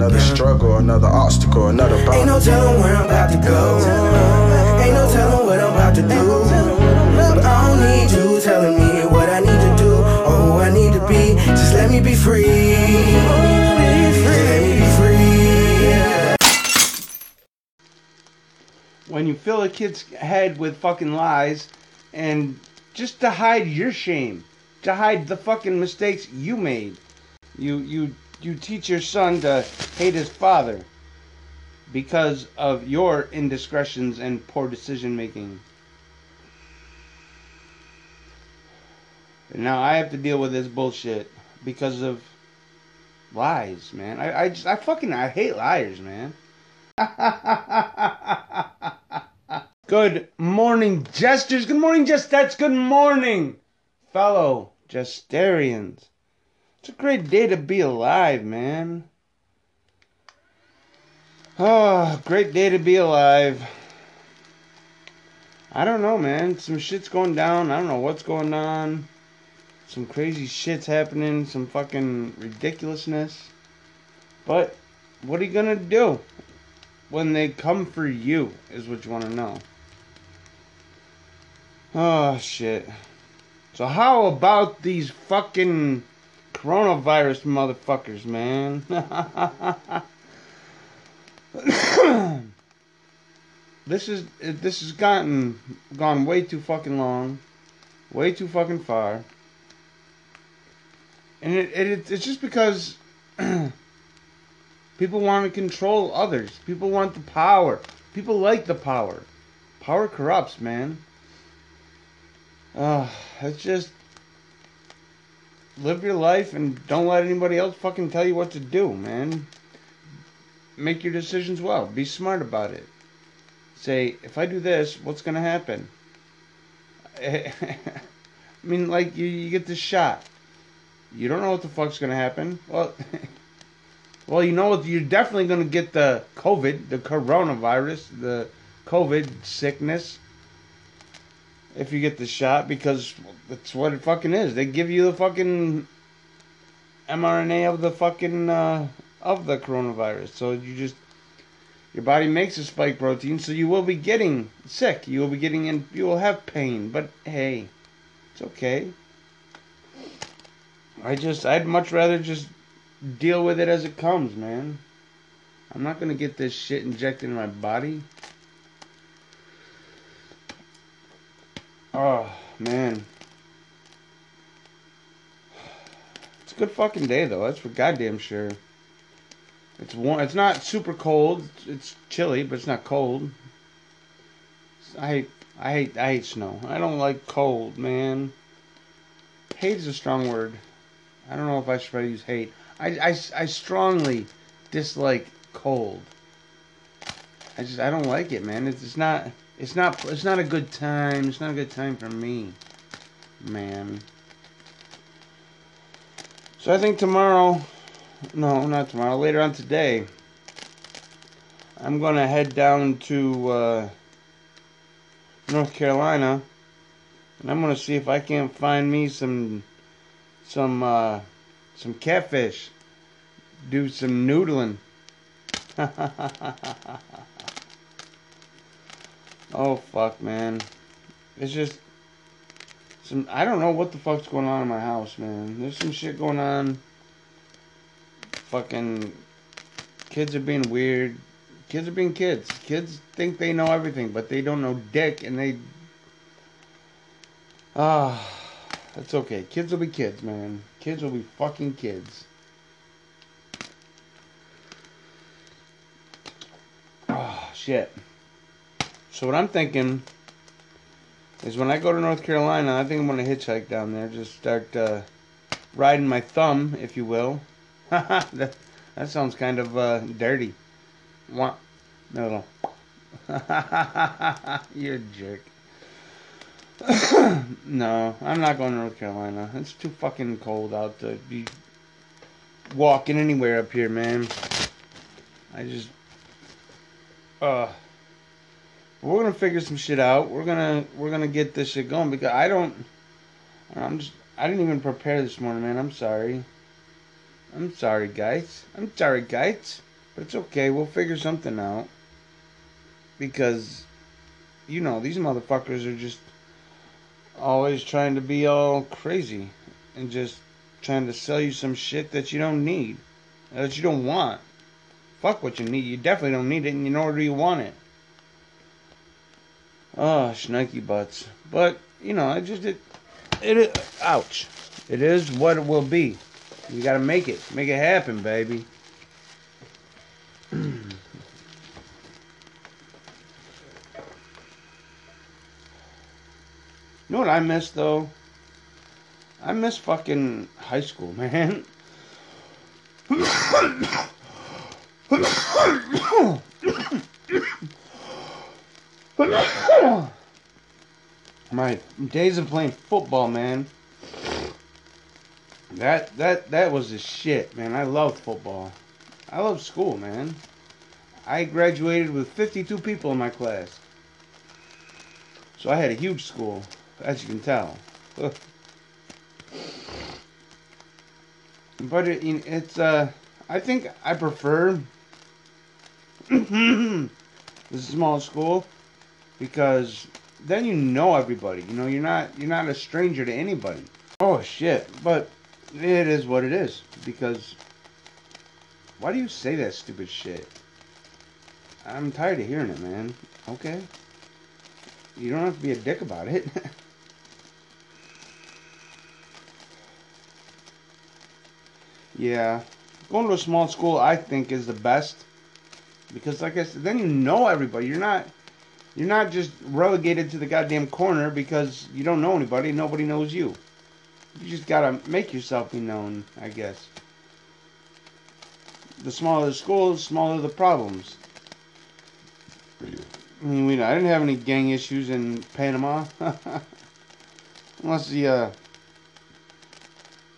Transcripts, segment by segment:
Another struggle, another obstacle, another bound. Ain't no telling where I'm about to go. Ain't no telling what I'm about to do. But I don't need you telling me what I need to do or who I need to be. Just let me be free. Just let me be free. when you fill a kid's head with fucking lies and just to hide your shame, to hide the fucking mistakes you made. You you you teach your son to hate his father because of your indiscretions and poor decision making. Now I have to deal with this bullshit because of lies, man. I, I just I fucking I hate liars, man. Good morning, jesters. Good morning, jestettes. Good morning, fellow jestarians. It's a great day to be alive, man. Oh, great day to be alive. I don't know, man. Some shit's going down. I don't know what's going on. Some crazy shit's happening. Some fucking ridiculousness. But what are you gonna do when they come for you? Is what you want to know. Oh shit. So how about these fucking coronavirus motherfuckers, man? this is this has gotten gone way too fucking long, way too fucking far, and it, it it's just because people want to control others. People want the power. People like the power. Power corrupts, man. Uh, it's just live your life and don't let anybody else fucking tell you what to do, man. Make your decisions well. Be smart about it. Say, if I do this, what's gonna happen? I mean, like you, you get this shot. You don't know what the fuck's gonna happen. Well, well, you know what? You're definitely gonna get the COVID, the coronavirus, the COVID sickness if you get the shot because that's what it fucking is. They give you the fucking mRNA of the fucking uh, of the coronavirus. So you just your body makes a spike protein, so you will be getting sick. You will be getting in. You will have pain, but hey, it's okay. I just I'd much rather just deal with it as it comes, man. I'm not gonna get this shit injected in my body. Oh man. It's a good fucking day though. That's for goddamn sure. It's warm. It's not super cold. It's chilly, but it's not cold. I hate. I hate. I hate snow. I don't like cold, man. Hate is a strong word. I don't know if I should use hate. I, I, I strongly dislike cold. I just I don't like it, man. It's, it's not. It's not. It's not a good time. It's not a good time for me, man. So I think tomorrow, no, not tomorrow. Later on today, I'm gonna head down to uh, North Carolina, and I'm gonna see if I can't find me some some uh, some catfish. Do some noodling. Oh fuck, man. It's just some. I don't know what the fuck's going on in my house, man. There's some shit going on. Fucking kids are being weird. Kids are being kids. Kids think they know everything, but they don't know dick, and they. Ah, that's okay. Kids will be kids, man. Kids will be fucking kids. Oh shit. So what I'm thinking is when I go to North Carolina, I think I'm gonna hitchhike down there. Just start uh, riding my thumb, if you will. that that sounds kind of uh, dirty. No, no. You're a jerk. no, I'm not going to North Carolina. It's too fucking cold out to be walking anywhere up here, man. I just, uh. We're gonna figure some shit out. We're gonna we're gonna get this shit going because I don't. I'm just. I didn't even prepare this morning, man. I'm sorry. I'm sorry, guys. I'm sorry, guys. But it's okay. We'll figure something out. Because, you know, these motherfuckers are just always trying to be all crazy and just trying to sell you some shit that you don't need, that you don't want. Fuck what you need. You definitely don't need it, and you nor do you want it. Oh, schnikey butts. But you know, I just it, it. Ouch. It is what it will be. You gotta make it. Make it happen, baby. You know what I miss though? I miss fucking high school, man. My days of playing football, man. That that that was the shit, man. I love football. I love school, man. I graduated with 52 people in my class. So I had a huge school, as you can tell. but it, it's uh I think I prefer the small school because then you know everybody. You know, you're not you're not a stranger to anybody. Oh shit. But it is what it is because why do you say that stupid shit? I'm tired of hearing it, man. Okay. You don't have to be a dick about it. yeah. Going to a small school I think is the best because like I said, then you know everybody. You're not you're not just relegated to the goddamn corner because you don't know anybody. Nobody knows you. You just gotta make yourself be known, I guess. The smaller the school, the smaller the problems. I mean, we, I didn't have any gang issues in Panama. Unless the, uh...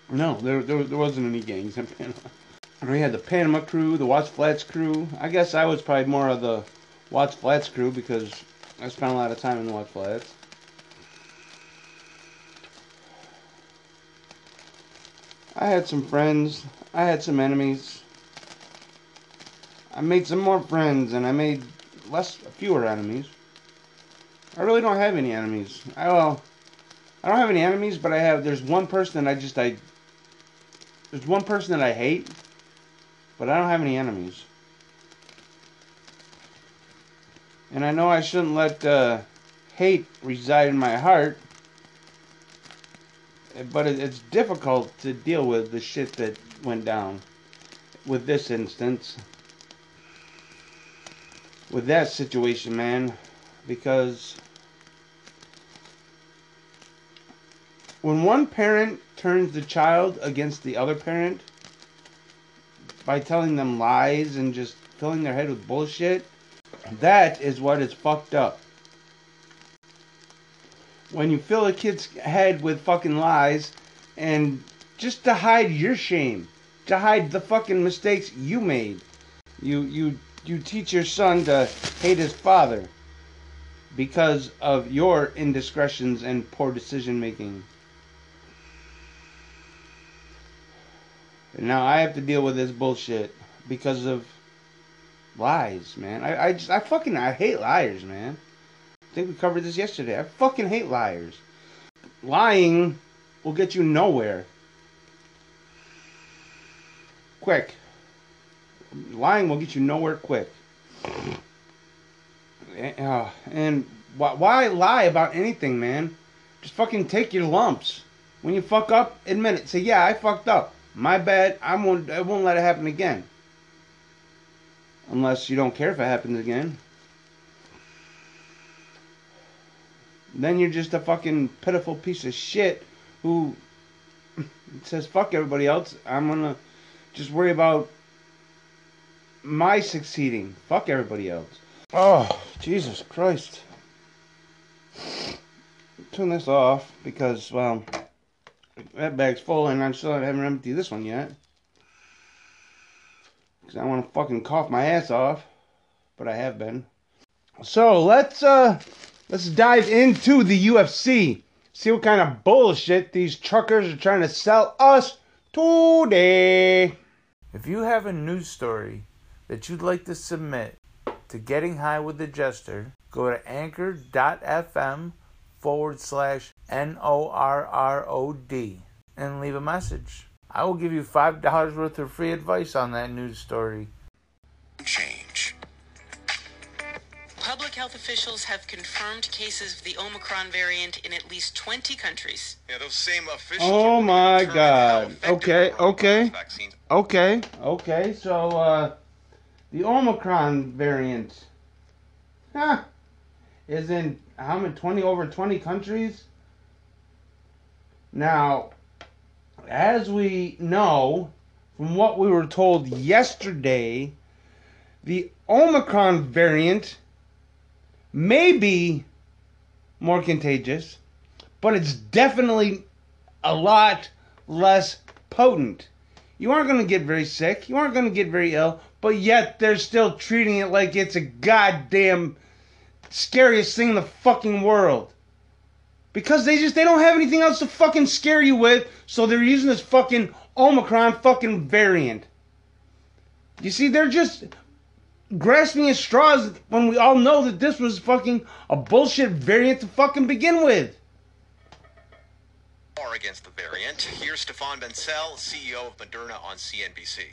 No, there, there, there wasn't any gangs in Panama. We had the Panama crew, the Watts Flats crew. I guess I was probably more of the Watts Flats crew because I spent a lot of time in the Watts Flats. I had some friends. I had some enemies. I made some more friends and I made less, fewer enemies. I really don't have any enemies. I, well, I don't have any enemies, but I have, there's one person that I just, I, there's one person that I hate, but I don't have any enemies. And I know I shouldn't let uh, hate reside in my heart, but it, it's difficult to deal with the shit that went down with this instance. With that situation man because when one parent turns the child against the other parent by telling them lies and just filling their head with bullshit that is what is fucked up when you fill a kid's head with fucking lies and just to hide your shame, to hide the fucking mistakes you made. You you you teach your son to hate his father because of your indiscretions and poor decision making. Now I have to deal with this bullshit because of lies, man. I I just I fucking I hate liars, man. I think we covered this yesterday. I fucking hate liars. Lying will get you nowhere. Quick. Lying will get you nowhere quick. Uh, and why, why lie about anything, man? Just fucking take your lumps. When you fuck up, admit it. Say, yeah, I fucked up. My bad. I won't. I won't let it happen again. Unless you don't care if it happens again. then you're just a fucking pitiful piece of shit who says fuck everybody else. I'm gonna just worry about my succeeding. Fuck everybody else. Oh, Jesus Christ. Turn this off because, well, that bag's full and I still haven't emptied this one yet. Because I want to fucking cough my ass off. But I have been. So let's, uh, Let's dive into the UFC. See what kind of bullshit these truckers are trying to sell us today. If you have a news story that you'd like to submit to Getting High with the Jester, go to anchor.fm forward slash N O R R O D and leave a message. I will give you $5 worth of free advice on that news story. Change. Public health officials have confirmed cases of the Omicron variant in at least 20 countries. Yeah, those same officials. Oh my God. Okay, okay. vaccines Okay, okay, so uh the Omicron variant huh, is in how many twenty over twenty countries? Now, as we know from what we were told yesterday, the Omicron variant may be more contagious, but it's definitely a lot less potent. You aren't going to get very sick. You aren't going to get very ill, but yet they're still treating it like it's a goddamn scariest thing in the fucking world. Because they just they don't have anything else to fucking scare you with, so they're using this fucking Omicron fucking variant. You see, they're just grasping at straws when we all know that this was fucking a bullshit variant to fucking begin with. are against the variant. Here's Stefan Bancel, CEO of Moderna on CNBC.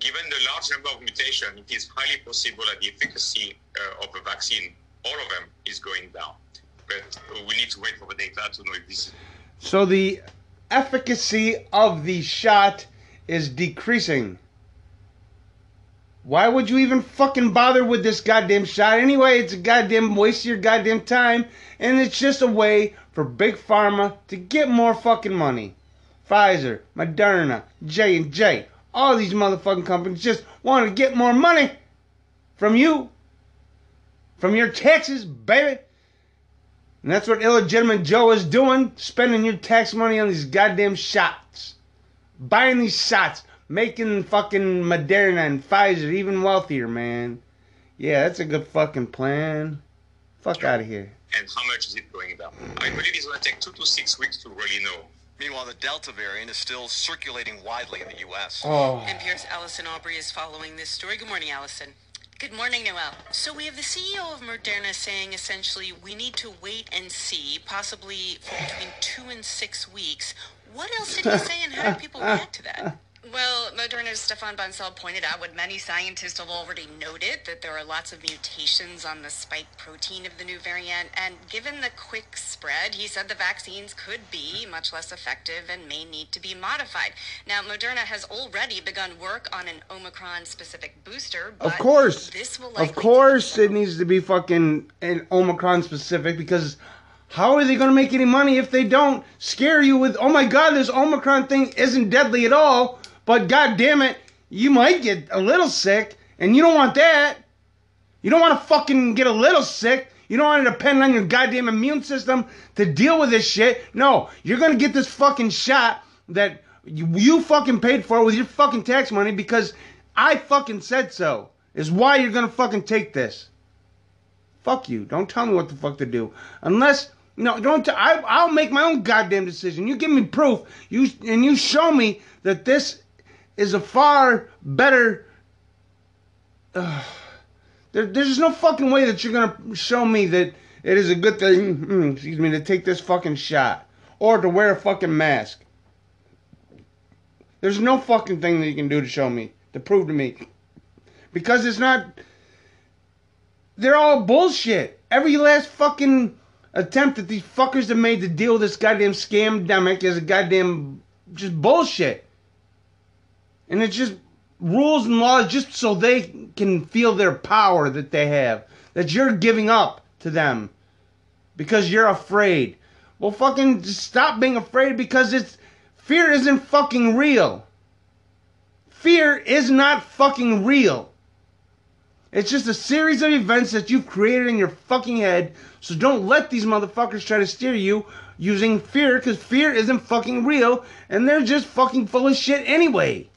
Given the large number of mutations, it is highly possible that the efficacy uh, of the vaccine, all of them, is going down. But we need to wait for the data to know if this So the efficacy of the shot is decreasing. Why would you even fucking bother with this goddamn shot? Anyway, it's a goddamn waste of your goddamn time, and it's just a way for big pharma to get more fucking money. Pfizer, Moderna, J and J, all these motherfucking companies just want to get more money from you, from your taxes, baby. And that's what illegitimate Joe is doing, spending your tax money on these goddamn shots. Buying these shots, making fucking Moderna and Pfizer even wealthier, man. Yeah, that's a good fucking plan. Fuck out of here. and how much is it going down. I believe it's going to take two to six weeks to really know. Meanwhile, the Delta variant is still circulating widely in the U.S. Oh. NPR's Allison Aubrey is following this story. Good morning, Allison. Good morning, Noel. So we have the CEO of Moderna saying essentially we need to wait and see, possibly for between two and six weeks. What else did he say, and how did people react to that? Well, Moderna's Stefan Bancel pointed out what many scientists have already noted that there are lots of mutations on the spike protein of the new variant. And given the quick spread, he said the vaccines could be much less effective and may need to be modified. Now, Moderna has already begun work on an Omicron specific booster. Of course. This will Of course it needs to be fucking an Omicron specific because how are they going to make any money if they don't scare you with, oh my god, this Omicron thing isn't deadly at all, but god damn it, you might get a little sick, and you don't want that. You don't want to fucking get a little sick. You don't want to depend on your goddamn immune system to deal with this shit. No, you're to get this fucking shot that you, fucking paid for with your fucking tax money because I fucking said so. Is why you're to fucking take this. Fuck you. Don't tell me what the fuck to do. Unless no, don't. T- I, I'll make my own goddamn decision. You give me proof. You and you show me that this is a far better. Uh, there, there's no fucking way that you're gonna show me that it is a good thing. mm, excuse me to take this fucking shot or to wear a fucking mask. There's no fucking thing that you can do to show me to prove to me because it's not. They're all bullshit. Every last fucking attempt that these fuckers have made to deal with this goddamn scamdemic is a goddamn just bullshit. And it's just rules and laws just so they can feel their power that they have. That you're giving up to them because you're afraid. Well, fucking stop being afraid because it's fear isn't fucking real. Fear is not fucking real. It's just a series of events that you've created in your fucking head. So don't let these motherfuckers try to steer you using fear because fear isn't fucking real and they're just fucking full of shit anyway.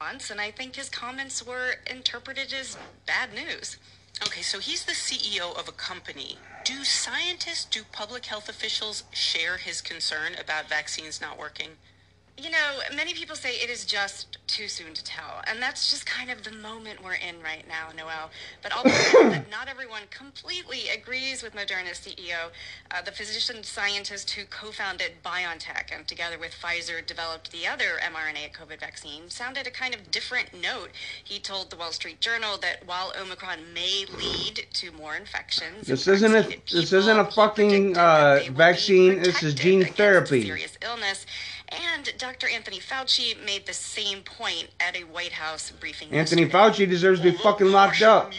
Once, and I think his comments were interpreted as bad news. Okay, so he's the CEO of a company. Do scientists, do public health officials share his concern about vaccines not working? You know, many people say it is just too soon to tell, and that's just kind of the moment we're in right now, Noel. But I'll point that not everyone completely agrees with Moderna's CEO, uh, the physician scientist who co-founded BioNTech and together with Pfizer developed the other mRNA COVID vaccine, sounded a kind of different note. He told the Wall Street Journal that while Omicron may lead to more infections, This isn't a this isn't a fucking uh, that they will be vaccine. This is gene therapy. serious illness. And Dr. Anthony Fauci made the same point at a White House briefing. Anthony yesterday. Fauci deserves to be fucking locked up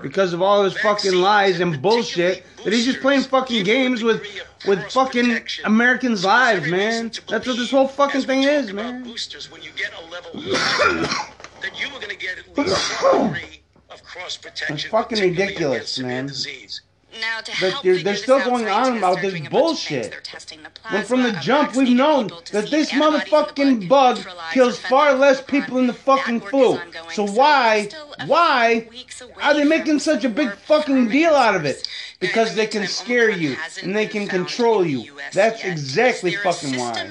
because of all his fucking lies and bullshit that he's just playing fucking games with with fucking Americans' lives, man. That's what this whole fucking thing is, man. Boosters when you get a level that you going to get at least degree of cross protection. Fucking ridiculous, man. disease. Now, to But they're- they're still going on about this doing a bunch of bullshit. things. They're testing the When from the jump, we've known that this if antibodies in the blood motherfucking bug kills far less people than the fucking flu. So why, why few weeks away are they making such a big fucking deal out of it? Because they can scare you and they can control you. That's exactly fucking why.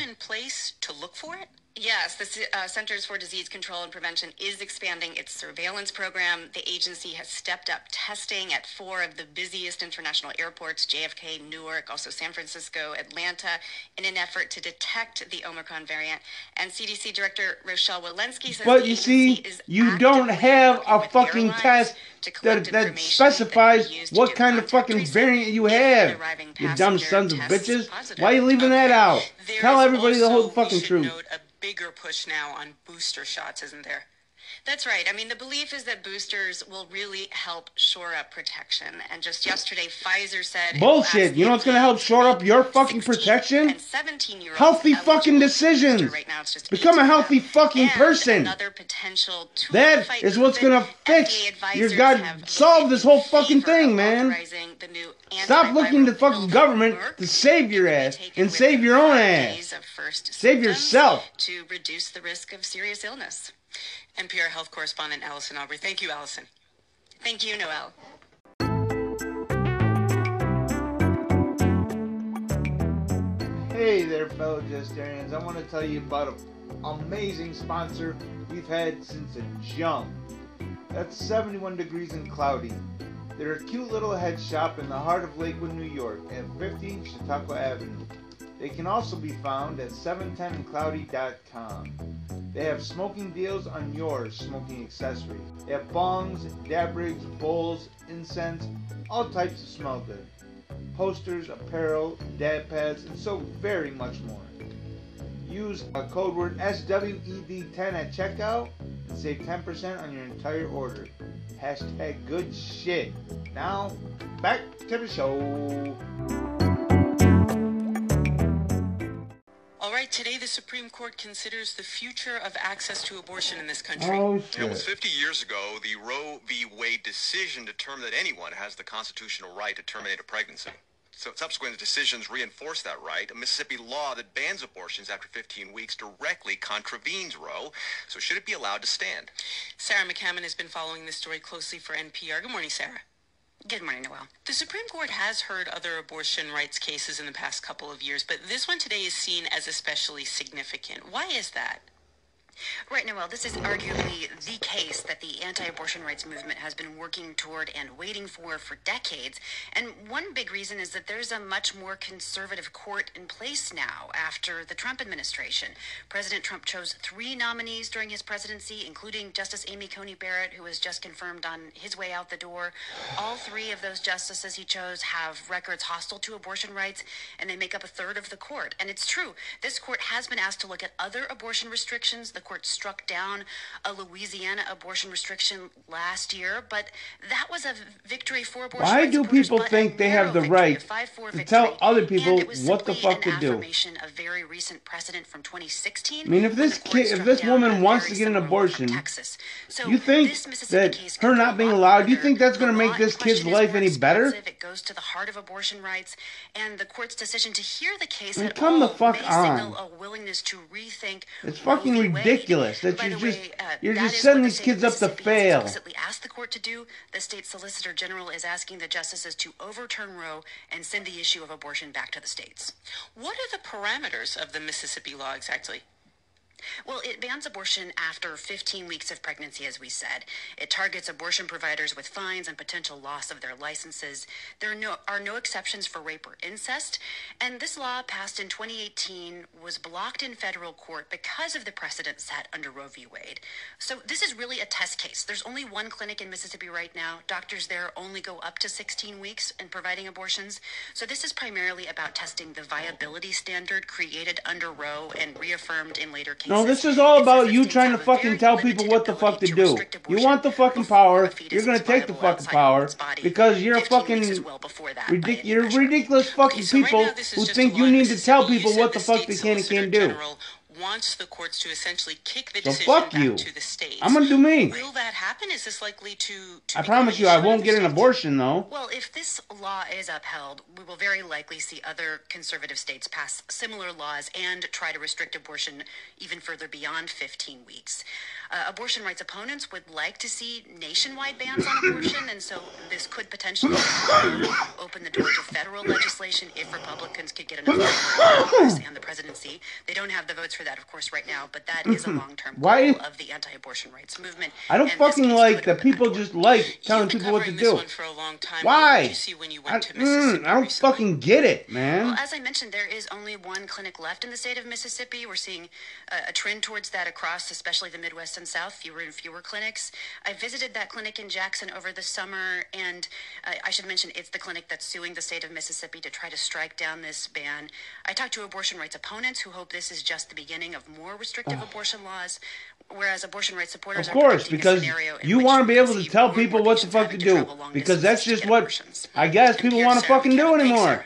System in place to look for it? Yes, the uh, Centers for Disease Control and Prevention is expanding its surveillance program. The agency has stepped up testing at four of the busiest international airports JFK, Newark, also San Francisco, Atlanta in an effort to detect the Omicron variant. And CDC Director Rochelle Walensky says But you see, you don't have a fucking test that, that that specifies can be used to what kind of fucking variant you have. You dumb sons of bitches. positive. Why are you leaving that out? There Tell everybody the whole fucking truth. Bigger push now on booster shots, isn't there? That's right. I mean, the belief is that boosters will really help shore up protection. And just yesterday, Pfizer said Bullshit. You know what's gonna help shore up your fucking protection? and 17-year-olds Healthy fucking decisions. Right now, it's just Become a healthy fucking person. Another potential tool to That fight is what's gonna fix FDA your advisors god solve this whole fucking thing, man. Stop looking to fucking government to save your It will be ass and save your own ass. of first Save yourself. to reduce the risk of serious illness. NPR health correspondent Allison Aubrey. Thank you, Allison. Thank you, Noel. Hey there, fellow Jestarians. I want to tell you about an amazing sponsor we've had since the jump. That's 71 Degrees and Cloudy. They're a cute little head shop in the heart of Lakewood, New York, at 50 Chautauqua Avenue. They can also be found at 710cloudy.com. They have smoking deals on your smoking accessories. They have bongs, dab rigs, bowls, incense, all types of smell good posters, apparel, dab pads, and so very much more. Use a code word SWED10 at checkout and save 10% on your entire order. Hashtag good shit. Now, back to the show. Right, today the Supreme Court considers the future of access to abortion in this country. Oh Almost shit. 50 years ago, the Roe v. Wade decision determined that anyone has the constitutional right to terminate a pregnancy. So subsequent decisions reinforce that right. A Mississippi law that bans abortions after 15 weeks directly contravenes Roe. So should it be allowed to stand? Sarah McCammon has been following this story closely for NPR. Good morning, Sarah. Good morning, Noel. The Supreme Court has heard other abortion rights cases in the past couple of years, but this one today is seen as especially significant. Why is that? Right, Noel, this is arguably the case that the anti-abortion rights movement has been working toward and waiting for for decades. And one big reason is that there's a much more conservative court in place now after the Trump administration. President Trump chose three nominees during his presidency, including Justice Amy Coney Barrett, who was just confirmed on his way out the door. All three of those justices he chose have records hostile to abortion rights, and they make up a third of the court. And it's true, this court has been asked to look at other abortion restrictions. The court struck down a Louisiana abortion restriction last year, but that was a victory for abortion Why do people think they have the right a 5-4 to tell other people what the fuck to do? of very recent precedent from 2016. I mean, if this kid, if this woman wants to get an similar one from abortion, Texas. So you think that her not being allowed, do you think that's going to make this kid's life any better? It goes to the heart of abortion rights, and the court's decision to hear the case I mean, come the fuck on. a willingness to rethink It's fucking v. Ridiculous that By you're just way, uh, you're just the these kids up to fail. explicitly asked the court to do. The state solicitor general is asking the justices to overturn Roe and send the issue of abortion back to the states. What are the parameters of the Mississippi law exactly? Well, it bans abortion after 15 weeks of pregnancy, as we said. It targets abortion providers with fines and potential loss of their licenses. There are no, are no exceptions for rape or incest. And this law, passed in 2018, was blocked in federal court because of the precedent set under Roe v. Wade. So this is really a test case. There's only one clinic in Mississippi right now. Doctors there only go up to 16 weeks in providing abortions. So this is primarily about testing the viability standard created under Roe and reaffirmed in later cases. No, this is all about you trying to fucking tell people what the fuck to do. You want the fucking power. You're gonna take the fucking power because you're fucking ridic- you're ridiculous fucking people who think you need to tell people what the fuck they can and can't do. Wants the courts to essentially kick the So decision fuck back you. to the states. I'm gonna do me. Will that happen? Is this likely to? to I promise you, I won't get an states? abortion though. Well, if this law is upheld, we will very likely see other conservative states pass similar laws and try to restrict abortion even further beyond 15 weeks. Uh, abortion rights opponents would like to see nationwide bans on abortion, and so this could potentially open the door to federal legislation if Republicans could get enough votes Congress and the presidency. They don't have the votes for that, of course, right now, but that is a long-term goal Why- of the anti-abortion rights movement. I don't fucking like that people just like telling people what to do. one for a long time. Why? you see when you I, went to mm, I don't recently? fucking get it, man. Well, as I mentioned, there is only one clinic left in the state of Mississippi. We're seeing a, a trend towards that across, especially the Midwest and South, fewer and fewer clinics. I visited that clinic in Jackson over the summer, and uh, I should mention it's the clinic that's suing the state of Mississippi to try to strike down this ban. I talked to abortion rights opponents who hope this is just the beginning of more restrictive abortion laws, whereas abortion rights supporters Of course, predicting because you want to be able to tell people what the fuck to having do. Because that's just what abortions. I guess people want to fucking do anymore.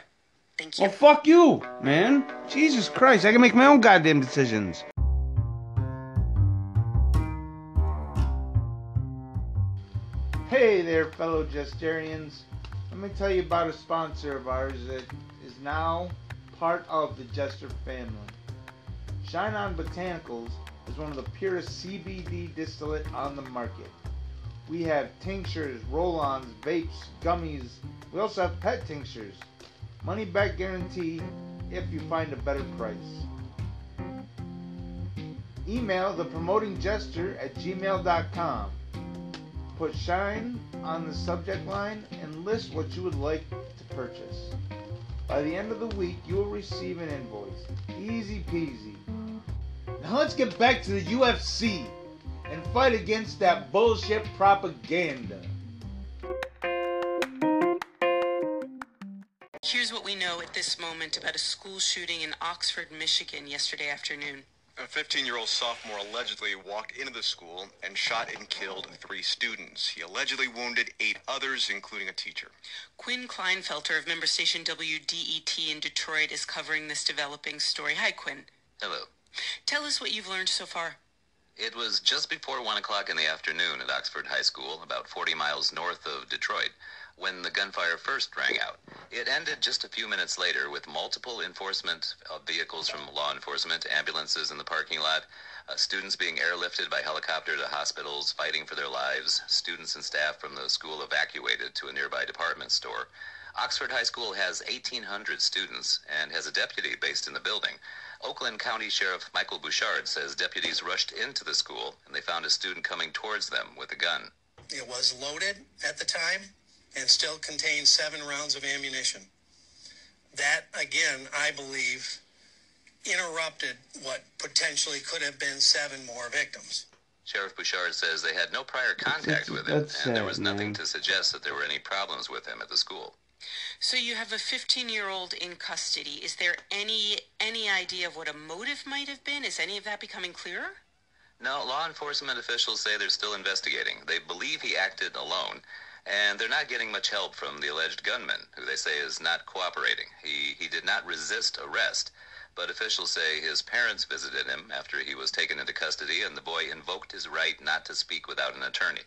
Thank you. Well, fuck you, man. Jesus Christ, I can make my own goddamn decisions. Hey there, fellow Jesterians. Let me tell you about a sponsor of ours that is now part of the Jester family. Shine On Botanicals is one of the purest CBD distillate on the market. We have tinctures, roll-ons, vapes, gummies. We also have pet tinctures. Money back guarantee if you find a better price. Email the promoting jester at gmail.com. Put shine on the subject line and list what you would like to purchase. By the end of the week, you will receive an invoice. Easy peasy. Now let's get back to the UFC and fight against that bullshit propaganda. Here's what we know at this moment about a school shooting in Oxford, Michigan yesterday afternoon. A 15 year old sophomore allegedly walked into the school and shot and killed three students. He allegedly wounded eight others, including a teacher. Quinn Klinefelter of member station WDET in Detroit is covering this developing story. Hi, Quinn. Hello. Tell us what you've learned so far. It was just before 1 o'clock in the afternoon at Oxford High School, about 40 miles north of Detroit, when the gunfire first rang out. It ended just a few minutes later with multiple enforcement vehicles from law enforcement, ambulances in the parking lot, uh, students being airlifted by helicopter to hospitals fighting for their lives, students and staff from the school evacuated to a nearby department store. Oxford High School has 1,800 students and has a deputy based in the building. Oakland County Sheriff Michael Bouchard says deputies rushed into the school and they found a student coming towards them with a gun. It was loaded at the time and still contained seven rounds of ammunition. That, again, I believe, interrupted what potentially could have been seven more victims. Sheriff Bouchard says they had no prior contact with him, and That's there was nothing man. to suggest that there were any problems with him at the school. So you have a 15-year-old in custody. Is there any any idea of what a motive might have been? Is any of that becoming clearer? No, law enforcement officials say they're still investigating. They believe he acted alone, and they're not getting much help from the alleged gunman, who they say is not cooperating. He he did not resist arrest, but officials say his parents visited him after he was taken into custody, and the boy invoked his right not to speak without an attorney.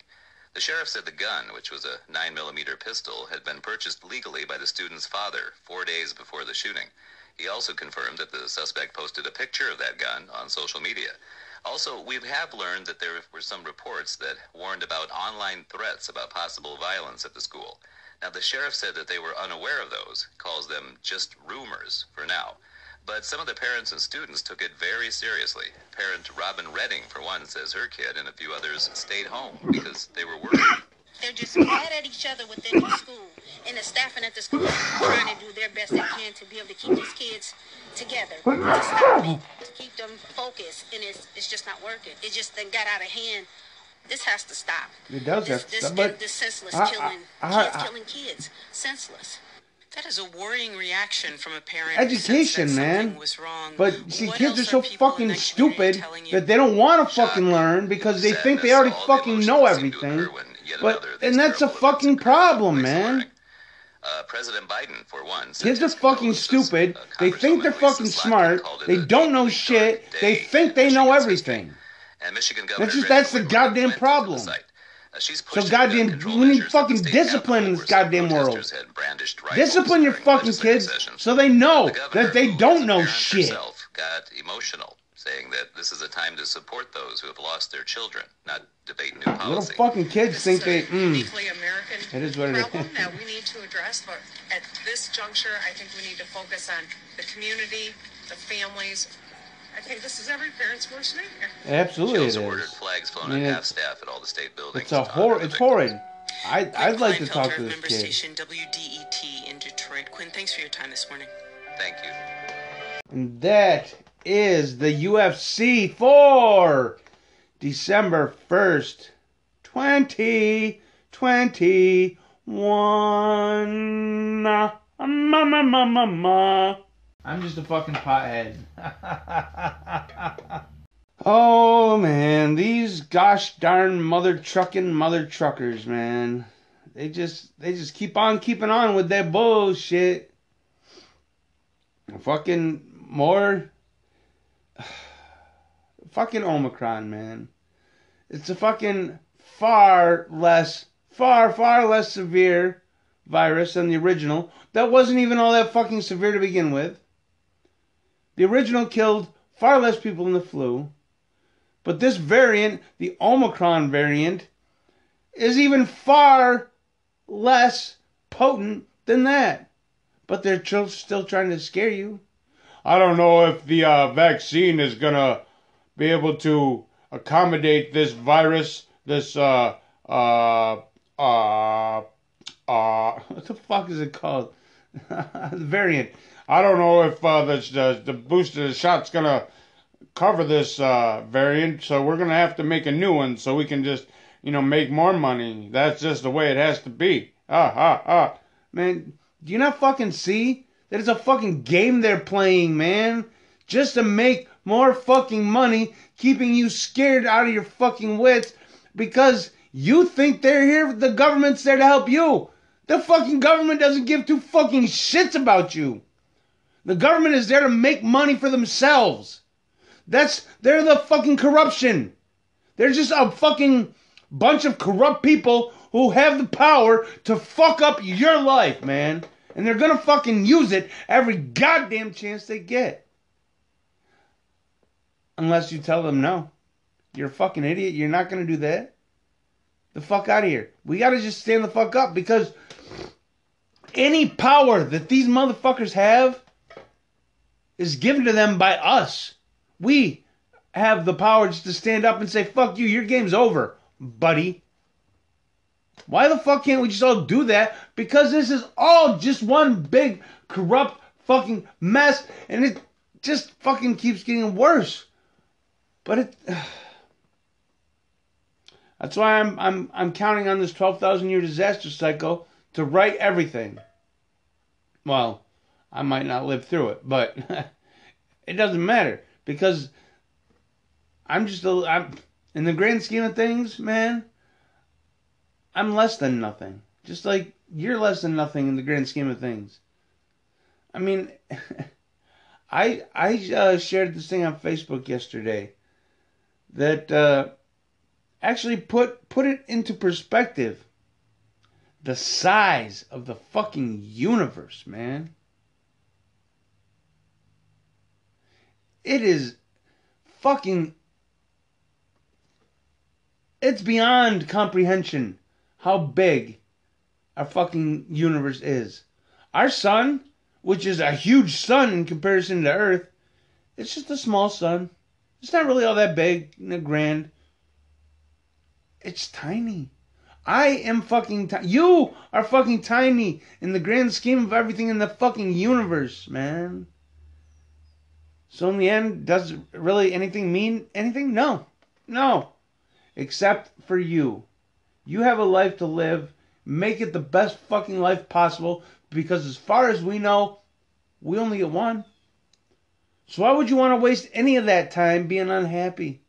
The sheriff said the gun, which was a 9mm pistol, had been purchased legally by the student's father four days before the shooting. He also confirmed that the suspect posted a picture of that gun on social media. Also, we have learned that there were some reports that warned about online threats about possible violence at the school. Now, the sheriff said that they were unaware of those, calls them just rumors for now. But some of the parents and students took it very seriously. Parent Robin Redding, for one, says her kid and a few others stayed home because they were worried. They're just mad at each other within the school. And the staffing at the school is trying to do their best they can to be able to keep these kids together, to stop it, to keep them focused. And it's, it's just not working. It just done got out of hand. This has to stop. It does This, have to this, stop, but this senseless I- I- killing, I- kids I- killing kids. Senseless. That is a worrying reaction from a parent. Education, who says that man. Was wrong. But see, What kids are so fucking stupid that they don't want to fucking learn because they think they already fucking know everything. But and that's a fucking problem, man. Uh, President Biden, for one, Kids are fucking stupid. They think they're fucking smart. They don't know shit. They think they know everything. and Michigan Governor That's just that's the goddamn went the problem. Site. Uh, she's So pushed the gun goddamn, we need measures that the fucking discipline in this goddamn world. protesters had brandished rifles Discipline your fucking kids sessions. so they know The that they don't know shit. herself, got emotional, saying that this is a time to support those who have lost their children, not debate new Little fucking kids think they. Mm, uniquely American it is what it is. problem that we need to address. But at this juncture, I think we need to focus on the community, the families. I think this is every parent's worst nightmare. Absolutely, she it also ordered is. flex flown I mean, at half it's- staff at all the state buildings. It's a hor. It's horrid. I I'd like to talk to Klinefelter, this member kid. station WDET in Detroit. Quinn, thanks for your time this morning. Thank you. And that is the UFC for December 1st, 2021. Ma, ma, ma, ma, ma. I'm just a fucking pothead. oh man, these gosh darn mother trucking mother truckers, man. They just they just keep on keeping on with that bullshit. Fucking more. Fucking Omicron, man. It's a fucking far less, far, far less severe virus than the original. That wasn't even all that fucking severe to begin with. The original killed far less people than the flu. But this variant, the Omicron variant, is even far less potent than that. But they're tr- still trying to scare you. I don't know if the uh, vaccine is gonna be able to accommodate this virus, this uh uh uh uh what the fuck is it called? variant. I don't know if uh, the, the the booster shot's gonna cover this uh, variant, so we're gonna have to make a new one so we can just you know make more money. That's just the way it has to be. Ah ah ah. Man, do you not fucking see that it's a fucking game they're playing, man? Just to make more fucking money, keeping you scared out of your fucking wits because you think they're here, the government's there to help you. The fucking government doesn't give two fucking shits about you. The government is there to make money for themselves. That's they're the fucking corruption. They're just a fucking bunch of corrupt people who have the power to fuck up your life, man. And they're gonna fucking use it every goddamn chance they get. Unless you tell them no. You're a fucking idiot. You're not gonna do that. The fuck out of here. We gotta just stand the fuck up because any power that these motherfuckers have is given to them by us. We have the power just to stand up and say, fuck you, your game's over, buddy. Why the fuck can't we just all do that? Because this is all just one big corrupt fucking mess and it just fucking keeps getting worse. But it That's why I'm I'm I'm counting on this 12,000 year disaster cycle to right everything. Well, I might not live through it, but it doesn't matter because I'm just a I'm in the grand scheme of things, man. I'm less than nothing. Just like you're less than nothing in the grand scheme of things. I mean, I I uh, shared this thing on Facebook yesterday that uh, actually put put it into perspective. The size of the fucking universe, man. It is fucking it's beyond comprehension how big our fucking universe is. Our sun, which is a huge sun in comparison to Earth, it's just a small sun. It's not really all that big and grand. It's tiny. I am fucking tiny. You are fucking tiny in the grand scheme of everything in the fucking universe, man. So in the end, does really anything mean anything? No. No. Except for you. You have a life to live. Make it the best fucking life possible because as far as we know, we only get one. So why would you want to waste any of that time being unhappy?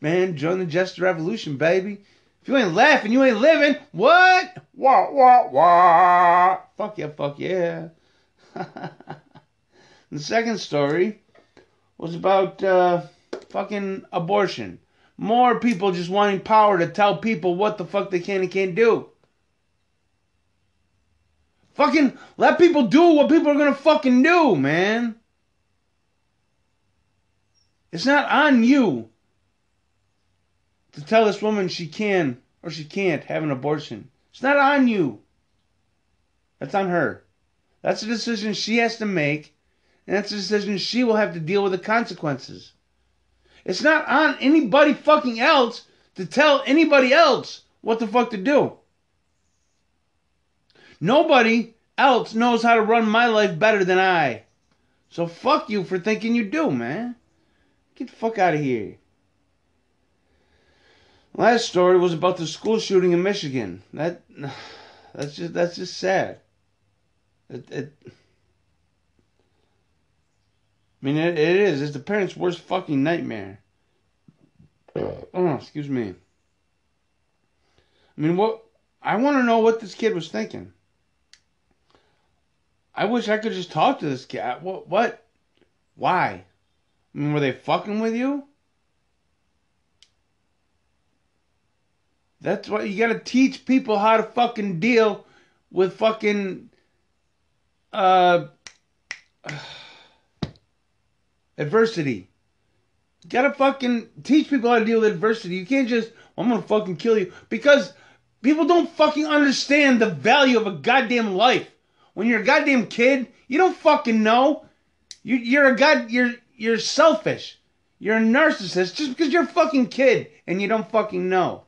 Man, join the Jester Revolution, baby. If you ain't laughing, you ain't living. What? Wah, wah, wah. Fuck yeah, fuck yeah. the second story was about uh, fucking abortion. More people just wanting power to tell people what the fuck they can and can't do. Fucking let people do what people are gonna fucking do, man. It's not on you to tell this woman she can or she can't have an abortion. It's not on you. That's on her. That's a decision she has to make, and that's a decision she will have to deal with the consequences. It's not on anybody fucking else to tell anybody else what the fuck to do. Nobody else knows how to run my life better than I. So fuck you for thinking you do, man. Get the fuck out of here. Last story was about the school shooting in Michigan. That that's just that's just sad. It, it I mean it, it is. It's the parents' worst fucking nightmare. Oh, excuse me. I mean, what I want to know what this kid was thinking. I wish I could just talk to this kid. What? What? Why? I mean, were they fucking with you? That's what you gotta teach people how to fucking deal with fucking uh adversity. You gotta fucking teach people how to deal with adversity. You can't just I'm gonna fucking kill you because people don't fucking understand the value of a goddamn life. When you're a goddamn kid, you don't fucking know. You, you're a god. You're you're selfish. You're a narcissist just because you're a fucking kid and you don't fucking know.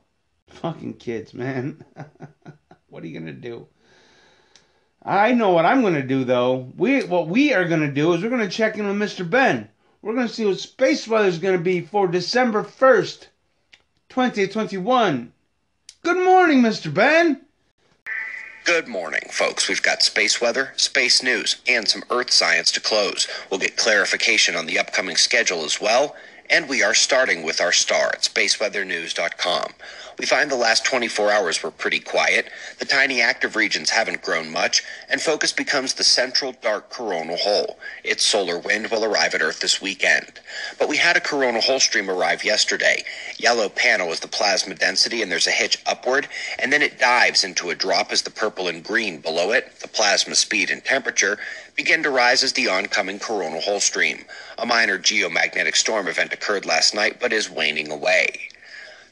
Fucking kids, man. what are you gonna do? I know what I'm gonna do though. We what we are gonna do is we're gonna check in with Mr. Ben. We're gonna see what space weather is gonna be for December first, 2021. Good morning, Mr. Ben. Good morning, folks. We've got space weather, space news, and some Earth science to close. We'll get clarification on the upcoming schedule as well. And we are starting with our star at spaceweathernews.com. We find the last 24 hours were pretty quiet. The tiny active regions haven't grown much, and focus becomes the central dark coronal hole. Its solar wind will arrive at Earth this weekend. But we had a coronal hole stream arrive yesterday. Yellow panel is the plasma density, and there's a hitch upward, and then it dives into a drop as the purple and green below it, the plasma speed and temperature, begin to rise as the oncoming coronal hole stream. A minor geomagnetic storm event occurred last night, but is waning away.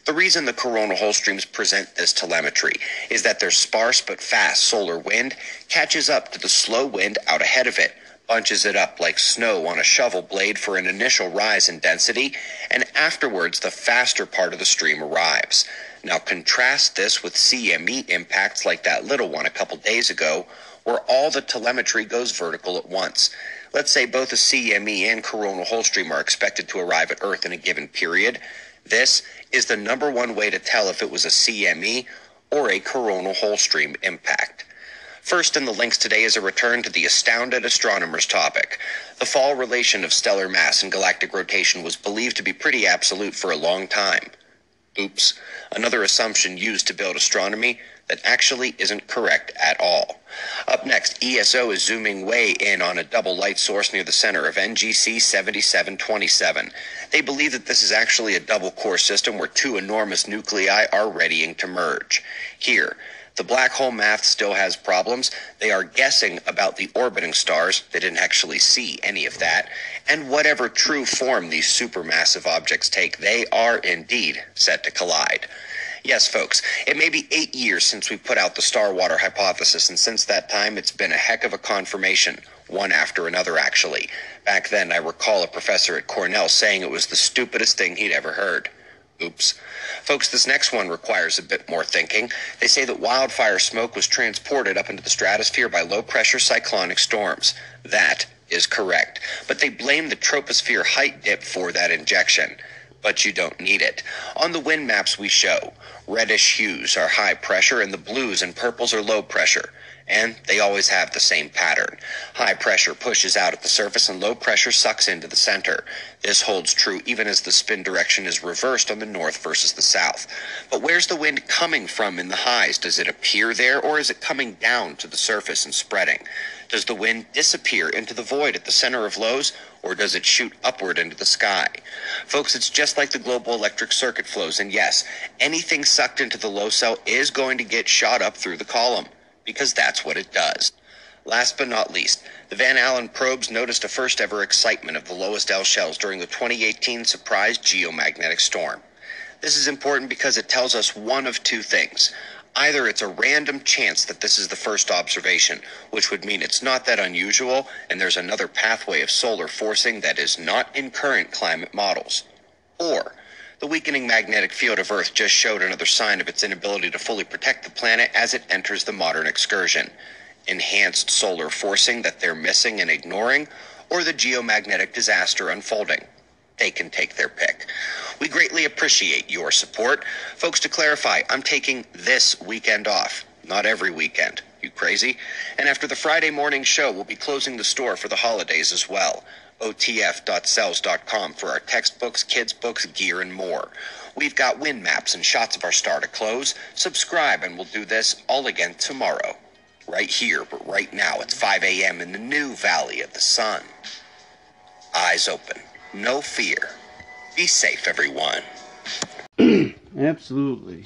The reason the coronal hole streams present this telemetry is that their sparse but fast solar wind catches up to the slow wind out ahead of it, bunches it up like snow on a shovel blade for an initial rise in density, and afterwards the faster part of the stream arrives. Now contrast this with CME impacts like that little one a couple days ago, where all the telemetry goes vertical at once. Let's say both a CME and coronal hole stream are expected to arrive at Earth in a given period. This is the number one way to tell if it was a CME or a coronal hole stream impact. First in the links today is a return to the astounded astronomers topic. The fall relation of stellar mass and galactic rotation was believed to be pretty absolute for a long time. Oops. Another assumption used to build astronomy that actually isn't correct at all. Up next, ESO is zooming way in on a double light source near the center of NGC 7727. They believe that this is actually a double core system where two enormous nuclei are readying to merge. Here, The black hole math still has problems. They are guessing about the orbiting stars. They didn't actually see any of that. And whatever true form these supermassive objects take, they are indeed set to collide. Yes, folks, it may be eight years since we put out the star water hypothesis, and since that time, it's been a heck of a confirmation, one after another, actually. Back then, I recall a professor at Cornell saying it was the stupidest thing he'd ever heard. Oops. Folks, this next one requires a bit more thinking. They say that wildfire smoke was transported up into the stratosphere by low pressure cyclonic storms. That is correct. But they blame the troposphere height dip for that injection. But you don't need it. On the wind maps we show, reddish hues are high pressure and the blues and purples are low pressure. And they always have the same pattern. High pressure pushes out at the surface and low pressure sucks into the center. This holds true even as the spin direction is reversed on the north versus the south. But where's the wind coming from in the highs? Does it appear there or is it coming down to the surface and spreading? Does the wind disappear into the void at the center of lows or does it shoot upward into the sky? Folks, it's just like the global electric circuit flows. And yes, anything sucked into the low cell is going to get shot up through the column because that's what it does. Last but not least, the Van Allen probes noticed a first ever excitement of the lowest L shells during the 2018 surprise geomagnetic storm. This is important because it tells us one of two things. Either it's a random chance that this is the first observation, which would mean it's not that unusual and there's another pathway of solar forcing that is not in current climate models. Or the weakening magnetic field of Earth just showed another sign of its inability to fully protect the planet as it enters the modern excursion. Enhanced solar forcing that they're missing and ignoring, or the geomagnetic disaster unfolding. They can take their pick. We greatly appreciate your support. Folks, to clarify, I'm taking this weekend off, not every weekend. You crazy? And after the Friday morning show, we'll be closing the store for the holidays as well otf.selz.com for our textbooks, kids' books, gear, and more. We've got wind maps and shots of our star to close. Subscribe, and we'll do this all again tomorrow. Right here, but right now, it's 5 a.m. in the new Valley of the Sun. Eyes open. No fear. Be safe, everyone. Absolutely.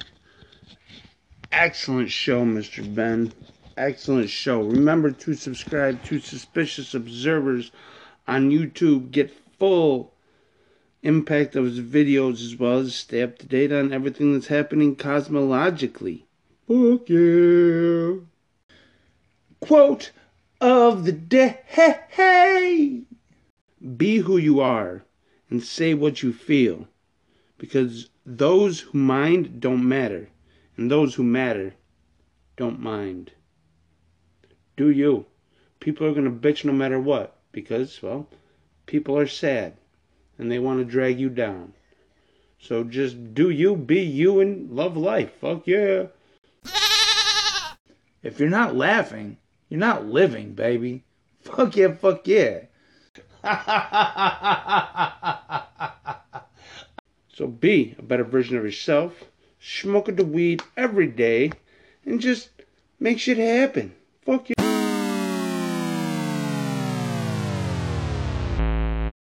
Excellent show, Mr. Ben. Excellent show. Remember to subscribe to Suspicious Observers on YouTube. Get full impact of his videos as well as stay up to date on everything that's happening cosmologically. Fuck yeah. Quote of the day Be who you are and say what you feel. Because those who mind don't matter, and those who matter don't mind. Do you. People are going to bitch no matter what because, well, people are sad and they want to drag you down. So just do you, be you, and love life. Fuck yeah. If you're not laughing, you're not living, baby. Fuck yeah, fuck yeah. so be a better version of yourself. Smoke the weed every day and just make shit happen. Fuck you.